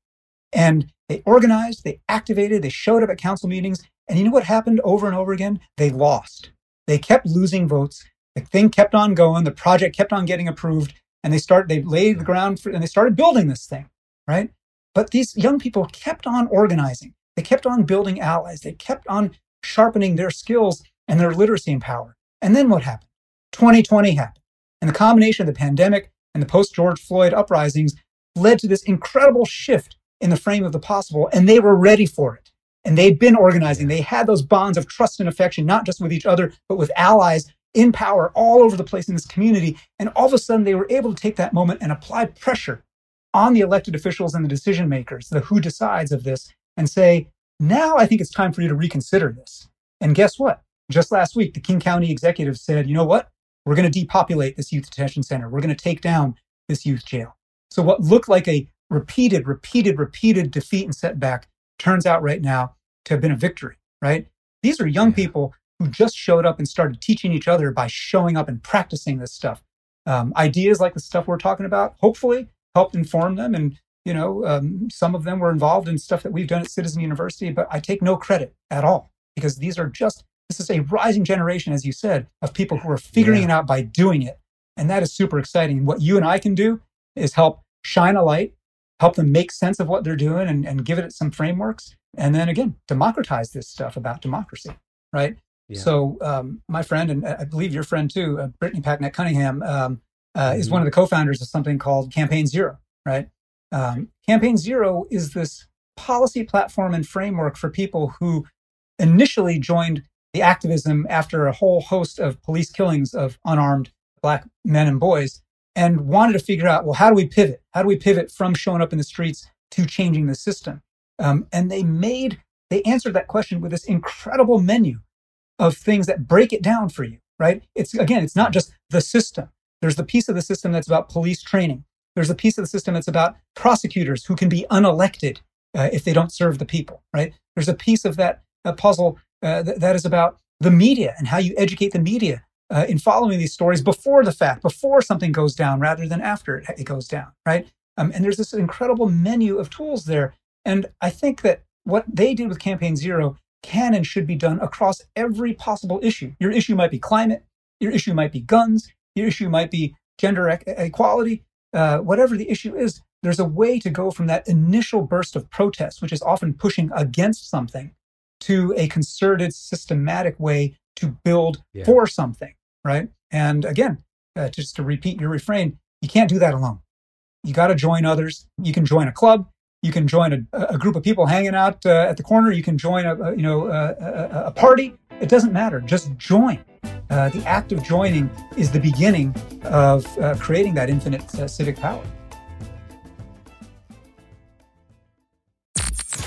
And they organized, they activated, they showed up at council meetings. And you know what happened over and over again? They lost. They kept losing votes. The thing kept on going. The project kept on getting approved. And they started, they laid the ground for, and they started building this thing, right? But these young people kept on organizing. They kept on building allies. They kept on sharpening their skills and their literacy and power. And then what happened? 2020 happened. And the combination of the pandemic and the post George Floyd uprisings led to this incredible shift in the frame of the possible. And they were ready for it. And they'd been organizing. They had those bonds of trust and affection, not just with each other, but with allies in power all over the place in this community. And all of a sudden, they were able to take that moment and apply pressure on the elected officials and the decision makers, the who decides of this, and say, now I think it's time for you to reconsider this. And guess what? Just last week, the King County executive said, you know what? We're going to depopulate this youth detention center. We're going to take down this youth jail. So what looked like a repeated, repeated, repeated defeat and setback turns out right now to have been a victory, right? These are young yeah. people who just showed up and started teaching each other by showing up and practicing this stuff. um, ideas like the stuff we're talking about, hopefully helped inform them. And, you know, um, some of them were involved in stuff that we've done at Citizen University, but I take no credit at all because these are just, this is a rising generation, as you said, of people who are figuring yeah. it out by doing it. And that is super exciting. What you and I can do is help shine a light, help them make sense of what they're doing and, and give it some frameworks. And then again, democratize this stuff about democracy, right? Yeah. So um, my friend, and I believe your friend too, uh, Brittany Packnett Cunningham, um, uh, mm-hmm. is one of the co-founders of something called Campaign Zero, right? Um, Campaign Zero is this policy platform and framework for people who initially joined the activism after a whole host of police killings of unarmed black men and boys and wanted to figure out, well, how do we pivot? How do we pivot from showing up in the streets to changing the system? Um, and they made, they answered that question with this incredible menu of things that break it down for you, right? It's again, it's not just the system. There's the piece of the system that's about police training. There's a piece of the system that's about prosecutors who can be unelected uh, if they don't serve the people, right? There's a piece of that uh, puzzle uh, th- that is about the media and how you educate the media uh, in following these stories before the fact, before something goes down rather than after it, it goes down, right? Um, and there's this incredible menu of tools there. And I think that what they did with Campaign Zero can and should be done across every possible issue. Your issue might be climate, your issue might be guns, your issue might be gender e- equality, uh, whatever the issue is. There's a way to go from that initial burst of protest, which is often pushing against something, to a concerted, systematic way to build yeah. for something, right? And again, uh, just to repeat your refrain, you can't do that alone. You got to join others. You can join a club, you can join a, a group of people hanging out uh, at the corner. You can join a, a you know a, a, party. It doesn't matter. Just join. Uh, the act of joining is the beginning of uh, creating that infinite uh, civic power.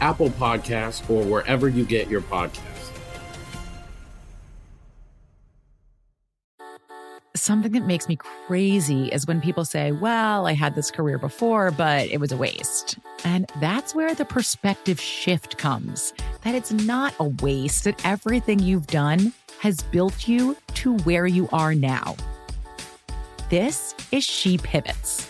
Apple Podcasts, or wherever you get your podcasts. Something that makes me crazy is when people say, Well, I had this career before, but it was a waste. And that's where the perspective shift comes that it's not a waste, that everything you've done has built you to where you are now. This is She Pivots,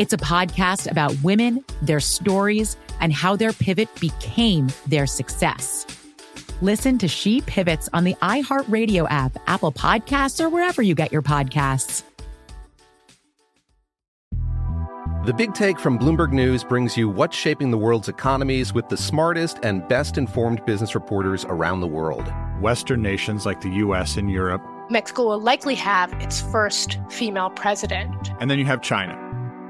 It's a podcast about women, their stories, and how their pivot became their success. Listen to She Pivots on the iHeartRadio app, Apple Podcasts, or wherever you get your podcasts. The Big Take from Bloomberg News brings you what's shaping the world's economies with the smartest and best informed business reporters around the world. Western nations like the US and Europe. Mexico will likely have its first female president. And then you have China.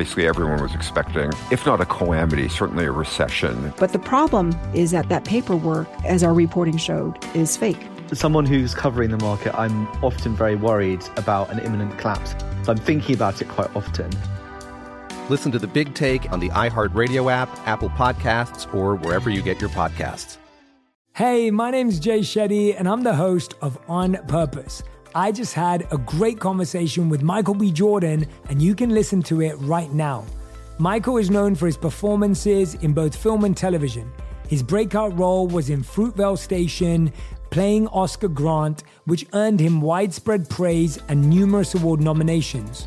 Basically, everyone was expecting, if not a calamity, certainly a recession. But the problem is that that paperwork, as our reporting showed, is fake. As someone who's covering the market, I'm often very worried about an imminent collapse. So I'm thinking about it quite often. Listen to the big take on the iHeartRadio app, Apple Podcasts, or wherever you get your podcasts. Hey, my name's Jay Shetty, and I'm the host of On Purpose. I just had a great conversation with Michael B. Jordan, and you can listen to it right now. Michael is known for his performances in both film and television. His breakout role was in Fruitvale Station, playing Oscar Grant, which earned him widespread praise and numerous award nominations.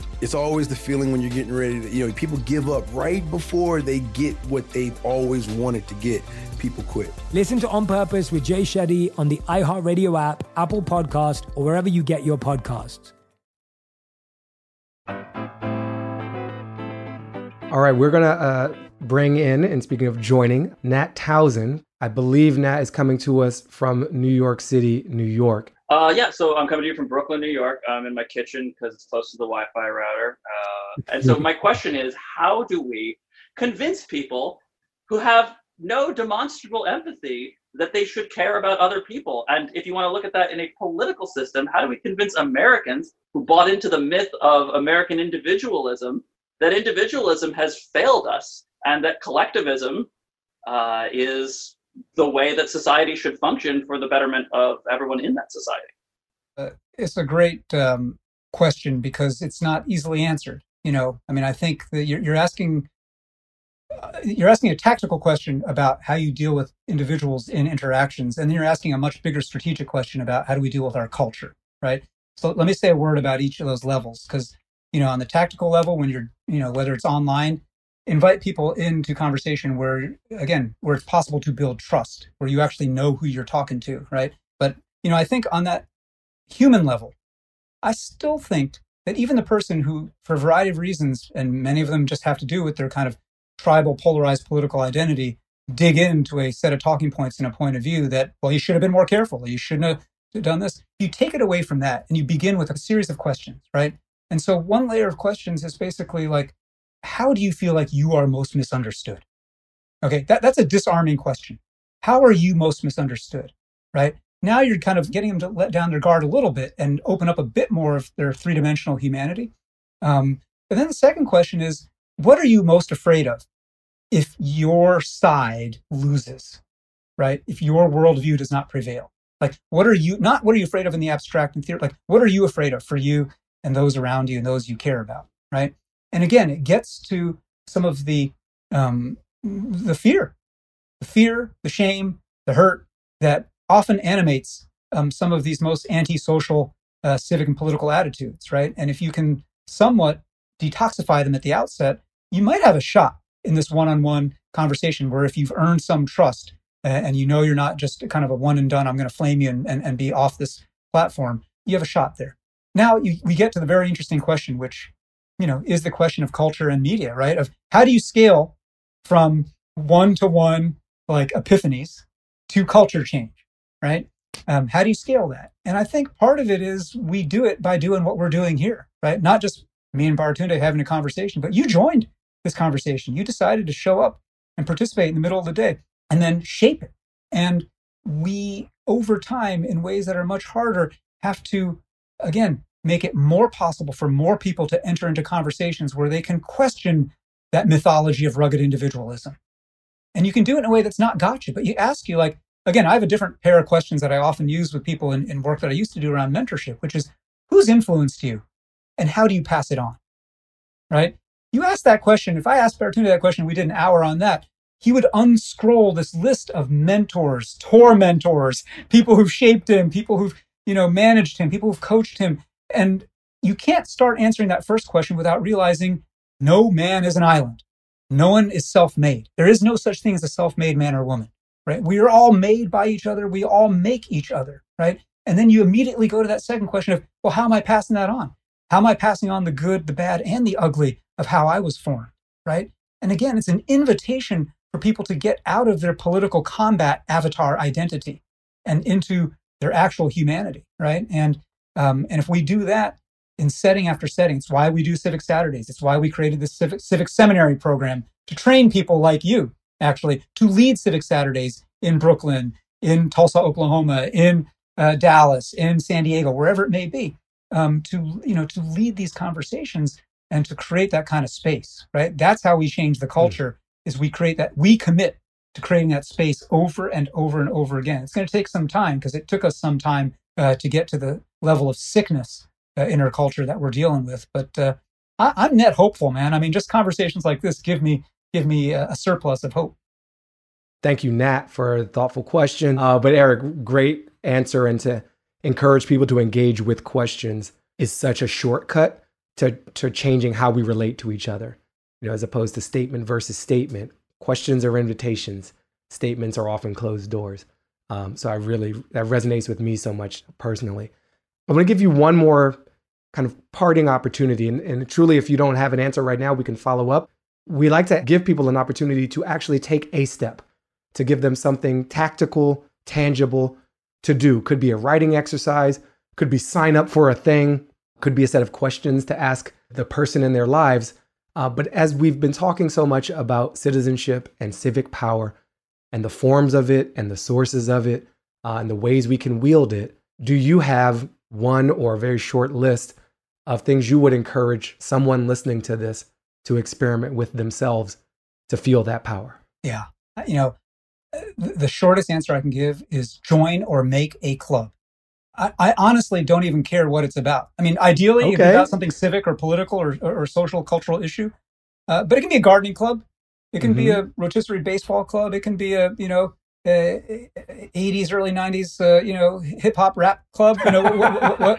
It's always the feeling when you're getting ready to, you know, people give up right before they get what they've always wanted to get. People quit. Listen to On Purpose with Jay Shetty on the iHeartRadio app, Apple Podcast, or wherever you get your podcasts. All right, we're going to uh, bring in, and speaking of joining, Nat Townsend. I believe Nat is coming to us from New York City, New York. Uh, yeah, so I'm coming to you from Brooklyn, New York. I'm in my kitchen because it's close to the Wi-Fi router. Uh, and so my *laughs* question is, how do we convince people who have no demonstrable empathy that they should care about other people? And if you want to look at that in a political system, how do we convince Americans who bought into the myth of American individualism that individualism has failed us and that collectivism uh, is the way that society should function for the betterment of everyone in that society? Uh, it's a great um, question because it's not easily answered. You know, I mean, I think that you're, you're asking uh, you're asking a tactical question about how you deal with individuals in interactions, and then you're asking a much bigger strategic question about how do we deal with our culture, right? So let me say a word about each of those levels because you know, on the tactical level, when you're you know whether it's online invite people into conversation where again where it's possible to build trust where you actually know who you're talking to right? But you know i think on that human level i still think that even the person who for a variety of reasons and many of them just have to do with their kind of tribal polarized political identity dig into a set of talking points and a point of view that well you should have been more careful you shouldn't have done this. You take it away from that and you begin with a series of questions right? And so one layer of questions is basically like how do you feel like you are most misunderstood? Okay, that, that's a disarming question. How are you most misunderstood? Right? Now you're kind of getting them to let down their guard a little bit and open up a bit more of their three dimensional humanity. Um, and then the second question is what are you most afraid of if your side loses? Right? If your worldview does not prevail? Like, what are you, not what are you afraid of in the abstract and theory? Like, what are you afraid of for you and those around you and those you care about? Right? And again, it gets to some of the um, the fear, the fear, the shame, the hurt that often animates um, some of these most antisocial uh, civic and political attitudes, right? And if you can somewhat detoxify them at the outset, you might have a shot in this one-on-one conversation where if you've earned some trust and, and you know you're not just kind of a one and done, I'm going to flame you and, and, and be off this platform, you have a shot there. Now you, we get to the very interesting question, which you know, is the question of culture and media, right? Of how do you scale from one to one like epiphanies to culture change, right? Um, how do you scale that? And I think part of it is we do it by doing what we're doing here, right? Not just me and Baratunde having a conversation, but you joined this conversation. You decided to show up and participate in the middle of the day and then shape it. And we, over time, in ways that are much harder, have to, again, make it more possible for more people to enter into conversations where they can question that mythology of rugged individualism. And you can do it in a way that's not gotcha, but you ask you like, again, I have a different pair of questions that I often use with people in, in work that I used to do around mentorship, which is who's influenced you and how do you pass it on? Right? You ask that question. If I asked Baratunde that question, we did an hour on that. He would unscroll this list of mentors, tour mentors, people who've shaped him, people who've, you know, managed him, people who've coached him. And you can't start answering that first question without realizing no man is an island. No one is self made. There is no such thing as a self made man or woman, right? We are all made by each other. We all make each other, right? And then you immediately go to that second question of, well, how am I passing that on? How am I passing on the good, the bad, and the ugly of how I was formed, right? And again, it's an invitation for people to get out of their political combat avatar identity and into their actual humanity, right? And um, and if we do that, in setting after setting. It's why we do Civic Saturdays. It's why we created this civic, civic seminary program to train people like you, actually, to lead Civic Saturdays in Brooklyn, in Tulsa, Oklahoma, in uh, Dallas, in San Diego, wherever it may be, um, to you know to lead these conversations and to create that kind of space. Right. That's how we change the hmm. culture. Mm. Is we create that we commit to creating that space over and over and over again. It's going to take some time because it took us some time uh, to get to the level of sickness uh, our culture that we're dealing with. But uh, I, am net hopeful, man. I mean, just conversations like this give me give me a, a surplus of hope. Thank you, Nat, for a thoughtful question. Uh, but Eric, great answer, and to encourage people to engage with questions is such a shortcut to to changing how we relate to each other. You know, as opposed to statement versus statement. Questions are invitations. Statements are often closed doors. Um, so I really that resonates with me so much personally. I'm going to give you one more kind of parting opportunity. And, and truly, if you don't have an answer right now, we can follow up. We like to give people an opportunity to actually take a step, to give them something tactical, tangible to do. Could be a writing exercise, could be sign up for a thing, could be a set of questions to ask the person in their lives. Uh, but as we've been talking so much about citizenship and civic power and the forms of it and the sources of it uh, and the ways we can wield it, do you have one or a very short list of things you would encourage someone listening to this to experiment with themselves to feel that power? Yeah. You know, the shortest answer I can give is join or make a club. I, I honestly don't even care what it's about. I mean, ideally, okay. it's about something civic or political or, or, or social, cultural issue. Uh, but it can be a gardening club. It can mm-hmm. be a rotisserie baseball club. It can be a, you know, 80s, early 90s, uh, you know, hip hop rap club, you know,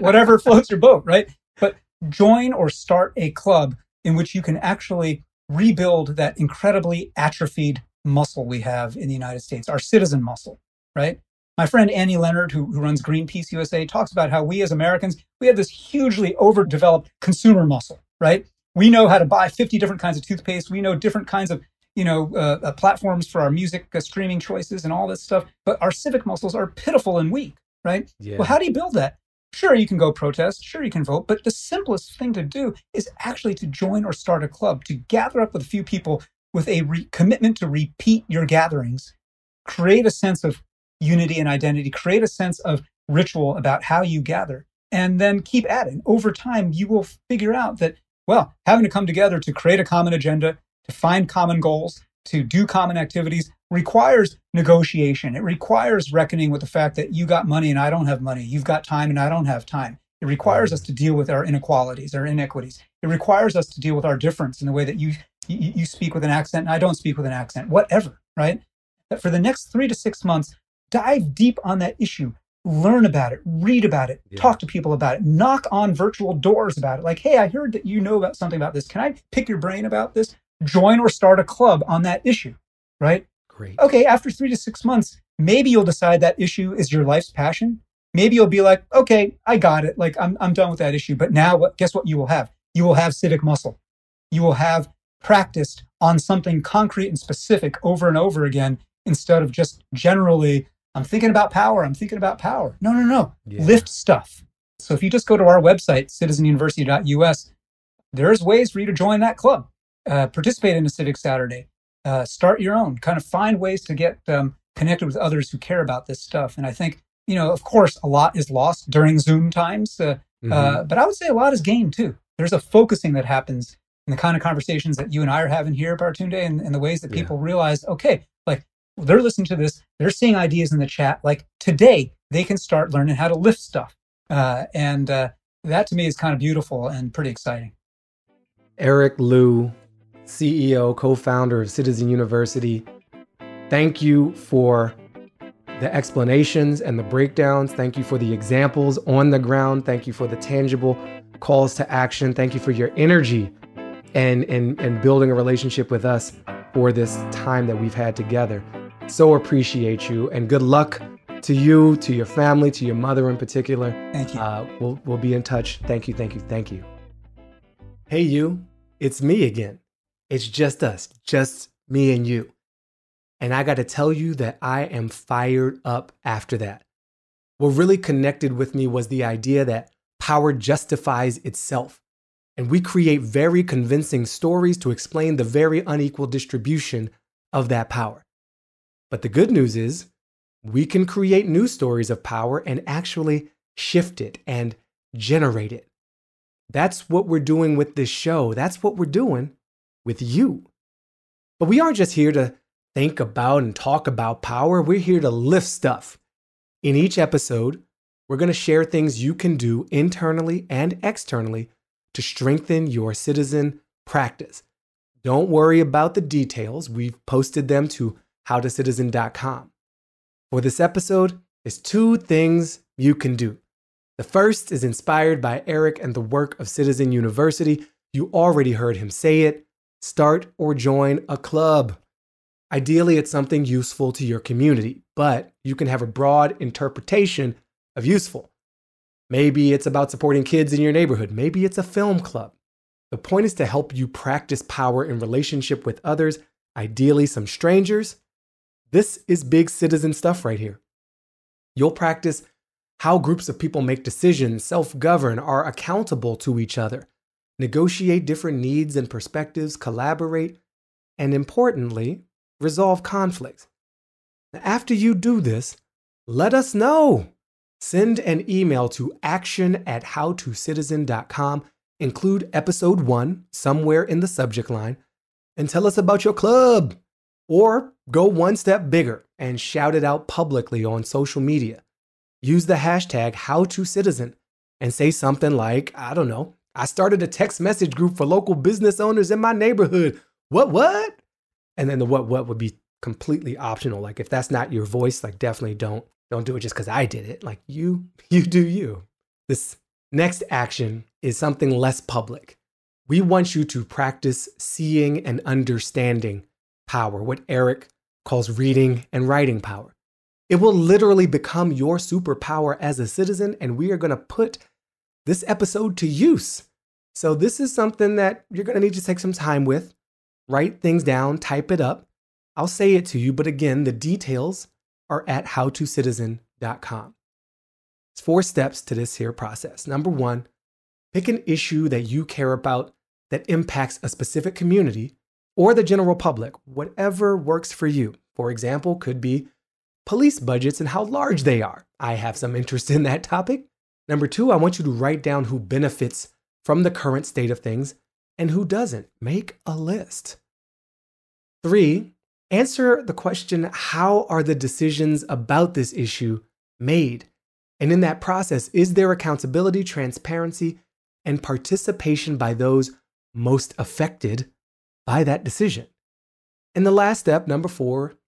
whatever floats your boat, right? But join or start a club in which you can actually rebuild that incredibly atrophied muscle we have in the United States, our citizen muscle, right? My friend Annie Leonard, who, who runs Greenpeace USA, talks about how we as Americans, we have this hugely overdeveloped consumer muscle, right? We know how to buy 50 different kinds of toothpaste. We know different kinds of you know, uh, uh, platforms for our music uh, streaming choices and all this stuff. But our civic muscles are pitiful and weak, right? Yeah. Well, how do you build that? Sure, you can go protest. Sure, you can vote. But the simplest thing to do is actually to join or start a club, to gather up with a few people with a re- commitment to repeat your gatherings, create a sense of unity and identity, create a sense of ritual about how you gather, and then keep at it. Over time, you will figure out that, well, having to come together to create a common agenda, to find common goals, to do common activities requires negotiation. It requires reckoning with the fact that you got money and I don't have money. You've got time and I don't have time. It requires us to deal with our inequalities, our inequities. It requires us to deal with our difference in the way that you, you, you speak with an accent and I don't speak with an accent, whatever, right? That for the next three to six months, dive deep on that issue learn about it, read about it, yeah. talk to people about it, knock on virtual doors about it. Like, hey, I heard that you know about something about this. Can I pick your brain about this? Join or start a club on that issue, right? Great. Okay, after three to six months, maybe you'll decide that issue is your life's passion. Maybe you'll be like, okay, I got it. Like I'm, I'm done with that issue. But now what, guess what you will have? You will have civic muscle. You will have practiced on something concrete and specific over and over again instead of just generally, I'm thinking about power. I'm thinking about power. No, no, no. Yeah. Lift stuff. So if you just go to our website, citizenuniversity.us, there's ways for you to join that club uh, participate in a civic Saturday, uh, start your own, kind of find ways to get um, connected with others who care about this stuff. And I think, you know, of course, a lot is lost during Zoom times. Uh, Mm-hmm. Uh, but I would say a lot is gained too. There's a focusing that happens in the kind of conversations that you and I are having here, Baratunde, and, and the ways that people yeah. realize, okay, like they're listening to this, they're seeing ideas in the chat. Like today, they can start learning how to lift stuff. Uh, and uh, that to me is kind of beautiful and pretty exciting. Eric Liu, CEO, co founder of Citizen University, thank you for the explanations and the breakdowns. Thank you for the examples on the ground. Thank you for the tangible calls to action. Thank you for your energy and, and, and building a relationship with us for this time that we've had together. So appreciate you and good luck to you, to your family, to your mother in particular. Thank you. Uh, we'll, we'll be in touch. Thank you, thank you, thank you. Hey, you, it's me again. It's just us, just me and you. And I got to tell you that I am fired up after that. What really connected with me was the idea that power justifies itself. And we create very convincing stories to explain the very unequal distribution of that power. But the good news is, we can create new stories of power and actually shift it and generate it. That's what we're doing with this show. That's what we're doing with you. But we aren't just here to think about and talk about power. We're here to lift stuff. In each episode, we're going to share things you can do internally and externally to strengthen your citizen practice. Don't worry about the details. We've posted them to howtocitizen.com. For this episode, there's two things you can do. The first is inspired by Eric and the work of Citizen University. You already heard him say it. Start or join a club. Ideally, it's something useful to your community, but you can have a broad interpretation of useful. Maybe it's about supporting kids in your neighborhood. Maybe it's a film club. The point is to help you practice power in relationship with others, ideally some strangers. This is big citizen stuff right here. You'll practice how groups of people make decisions, self govern, are accountable to each other, negotiate different needs and perspectives, collaborate, and importantly, resolve conflicts. After you do this, let us know. Send an email to action at howtocitizen.com. Include episode one somewhere in the subject line and tell us about your club. Or go one step bigger and shout it out publicly on social media. Use the hashtag HowToCitizen and say something like, I don't know, I started a text message group for local business owners in my neighborhood. What, what? And then the what, what would be completely optional. Like if that's not your voice, like definitely don't don't do it just because I did it. Like you, *laughs* you do you. This next action is something less public. We want you to practice seeing and understanding power, what Eric calls reading and writing power. It will literally become your superpower as a citizen, and we are going to put this episode to use. So, this is something that you're going to need to take some time with. Write things down, type it up, I'll say it to you, but again, the details are at howtocitizen.com. It's four steps to this here process. Number one, pick an issue that you care about that impacts a specific community or the general public, whatever works for you. For example, could be police budgets and how large they are. I have some interest in that topic. Number two, I want you to write down who benefits from the current state of things and who doesn't. Make a list. Three, Answer the question how are the decisions about this issue made? And in that process, is there accountability, transparency, and participation by those most affected by that decision? And the last step, number four,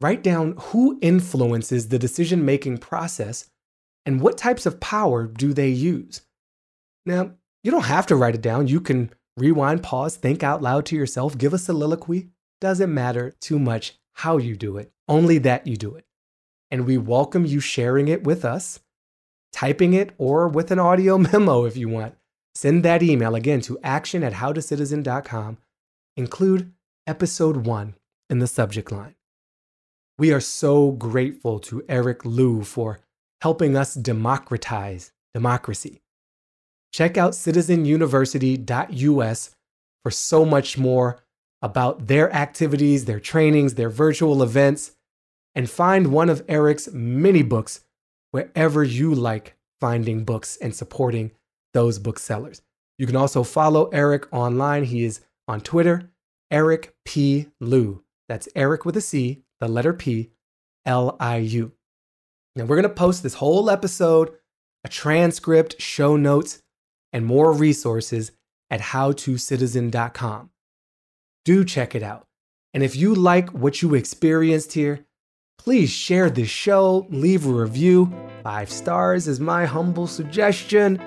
write down who influences the decision making process and what types of power do they use. Now, you don't have to write it down. You can rewind, pause, think out loud to yourself, give a soliloquy, doesn't matter too much how you do it, only that you do it. And we welcome you sharing it with us, typing it, or with an audio *laughs* memo if you want. Send that email again to action at howtocitizen.com. Include episode one in the subject line. We are so grateful to Eric Liu for helping us democratize democracy. Check out citizenuniversity.us for so much more about their activities, their trainings, their virtual events, and find one of Eric's many books wherever you like finding books and supporting those booksellers. You can also follow Eric online. He is on Twitter, Eric P. Liu. That's Eric with a C, the letter P, L I U. Now, we're going to post this whole episode, a transcript, show notes, and more resources at howtocitizen.com. Do check it out. And if you like what you experienced here, please share this show, leave a review. Five stars is my humble suggestion.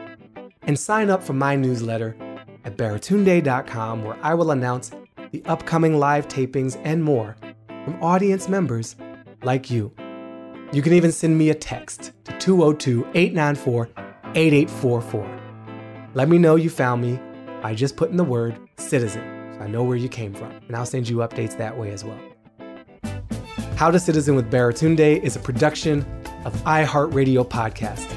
And sign up for my newsletter at baratunde.com, where I will announce the upcoming live tapings and more from audience members like you. You can even send me a text to 202 894 8844. Let me know you found me by just putting the word citizen so I know where you came from, and I'll send you updates that way as well. How to Citizen with Baratunde is a production of iHeartRadio Podcast,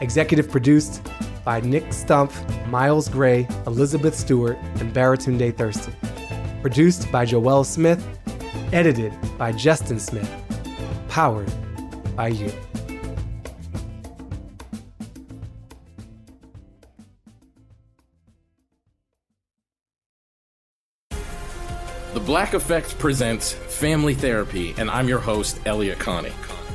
executive produced by Nick Stumpf, Miles Gray, Elizabeth Stewart, and Baratunde Thurston. Produced by Joelle Smith, edited by Justin Smith, powered you. The Black Effect presents Family Therapy, and I'm your host, Elliott Connie.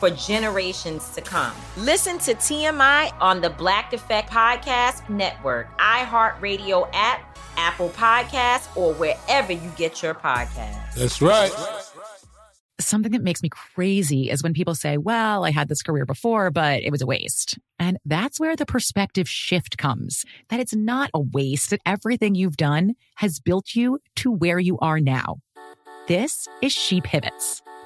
for generations to come. Listen to TMI on the Black Effect Podcast Network, iHeartRadio app, Apple Podcasts, or wherever you get your podcasts. That's right. Something that makes me crazy is when people say, well, I had this career before, but it was a waste. And that's where the perspective shift comes that it's not a waste, that everything you've done has built you to where you are now. This is She Pivots,